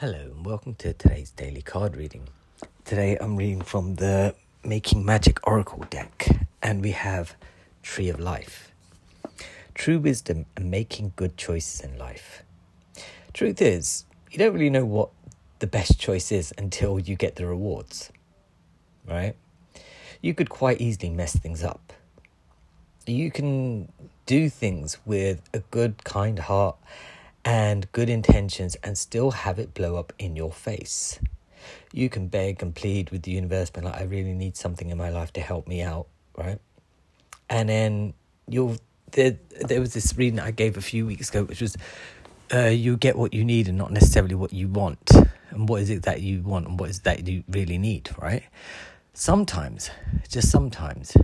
Hello, and welcome to today's daily card reading. Today I'm reading from the Making Magic Oracle deck, and we have Tree of Life. True wisdom and making good choices in life. Truth is, you don't really know what the best choice is until you get the rewards, right? You could quite easily mess things up. You can do things with a good, kind heart and good intentions and still have it blow up in your face. You can beg and plead with the universe, but like, I really need something in my life to help me out, right? And then you'll there. There was this reading I gave a few weeks ago, which was uh, you get what you need and not necessarily what you want. And what is it that you want and what is that you really need, right? Sometimes, just sometimes,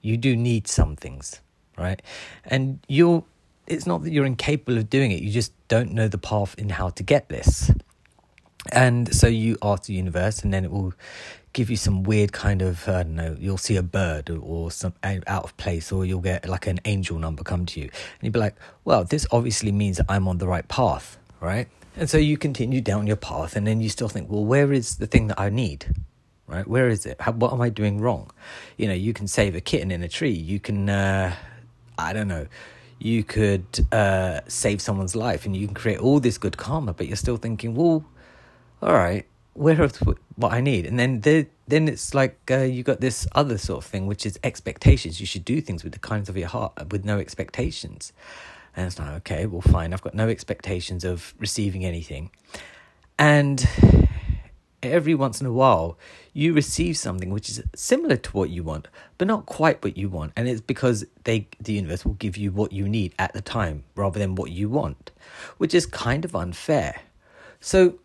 you do need some things, right? And you'll it's not that you're incapable of doing it, you just don't know the path in how to get this. And so you ask the universe, and then it will give you some weird kind of, I don't know, you'll see a bird or some out of place, or you'll get like an angel number come to you. And you'll be like, well, this obviously means that I'm on the right path, right? And so you continue down your path, and then you still think, well, where is the thing that I need? Right? Where is it? How, what am I doing wrong? You know, you can save a kitten in a tree. You can, uh, I don't know, you could uh, save someone's life and you can create all this good karma, but you're still thinking, well, all right, where is what I need? And then then it's like uh, you got this other sort of thing, which is expectations. You should do things with the kindness of your heart, with no expectations. And it's like, okay, well, fine. I've got no expectations of receiving anything. And every once in a while you receive something which is similar to what you want but not quite what you want. And it's because they the universe will give you what you need at the time rather than what you want which is kind of unfair. So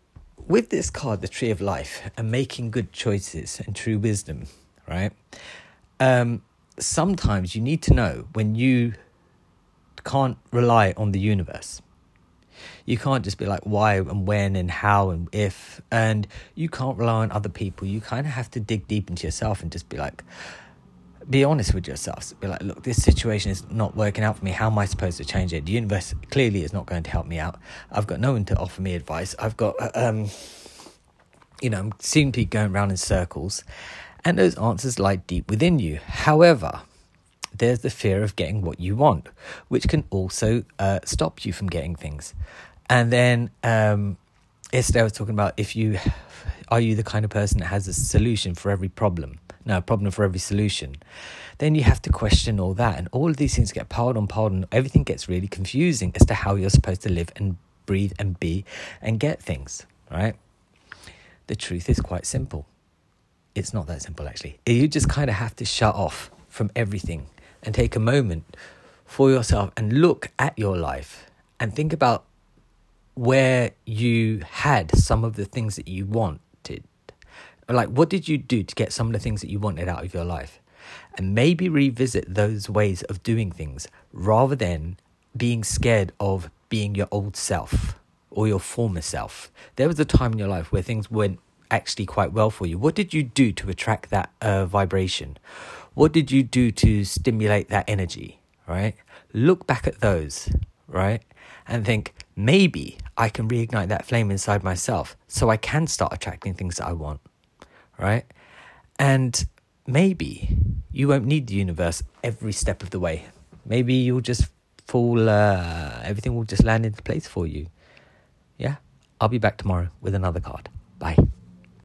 with this card the tree of life and making good choices and true wisdom right? Um, sometimes you need to know when you can't rely on the universe you can't just be like why and when and how and if, and you can't rely on other people. You kind of have to dig deep into yourself and just be like, be honest with yourself. Be like, look, this situation is not working out for me. How am I supposed to change it? The universe clearly is not going to help me out. I've got no one to offer me advice. I've got, um, you know, I'm to be going around in circles, and those answers lie deep within you. However, there's the fear of getting what you want, which can also uh, stop you from getting things. And then um, yesterday I was talking about if you are you the kind of person that has a solution for every problem? No, a problem for every solution. Then you have to question all that, and all of these things get piled on piled on. Everything gets really confusing as to how you're supposed to live and breathe and be and get things. Right? The truth is quite simple. It's not that simple, actually. You just kind of have to shut off from everything and take a moment for yourself and look at your life and think about where you had some of the things that you wanted. Like, what did you do to get some of the things that you wanted out of your life? And maybe revisit those ways of doing things rather than being scared of being your old self or your former self. There was a time in your life where things went actually quite well for you. What did you do to attract that uh, vibration? What did you do to stimulate that energy? Right? Look back at those, right? And think, maybe I can reignite that flame inside myself so I can start attracting things that I want, right? And maybe you won't need the universe every step of the way. Maybe you'll just fall, uh, everything will just land into place for you. Yeah? I'll be back tomorrow with another card.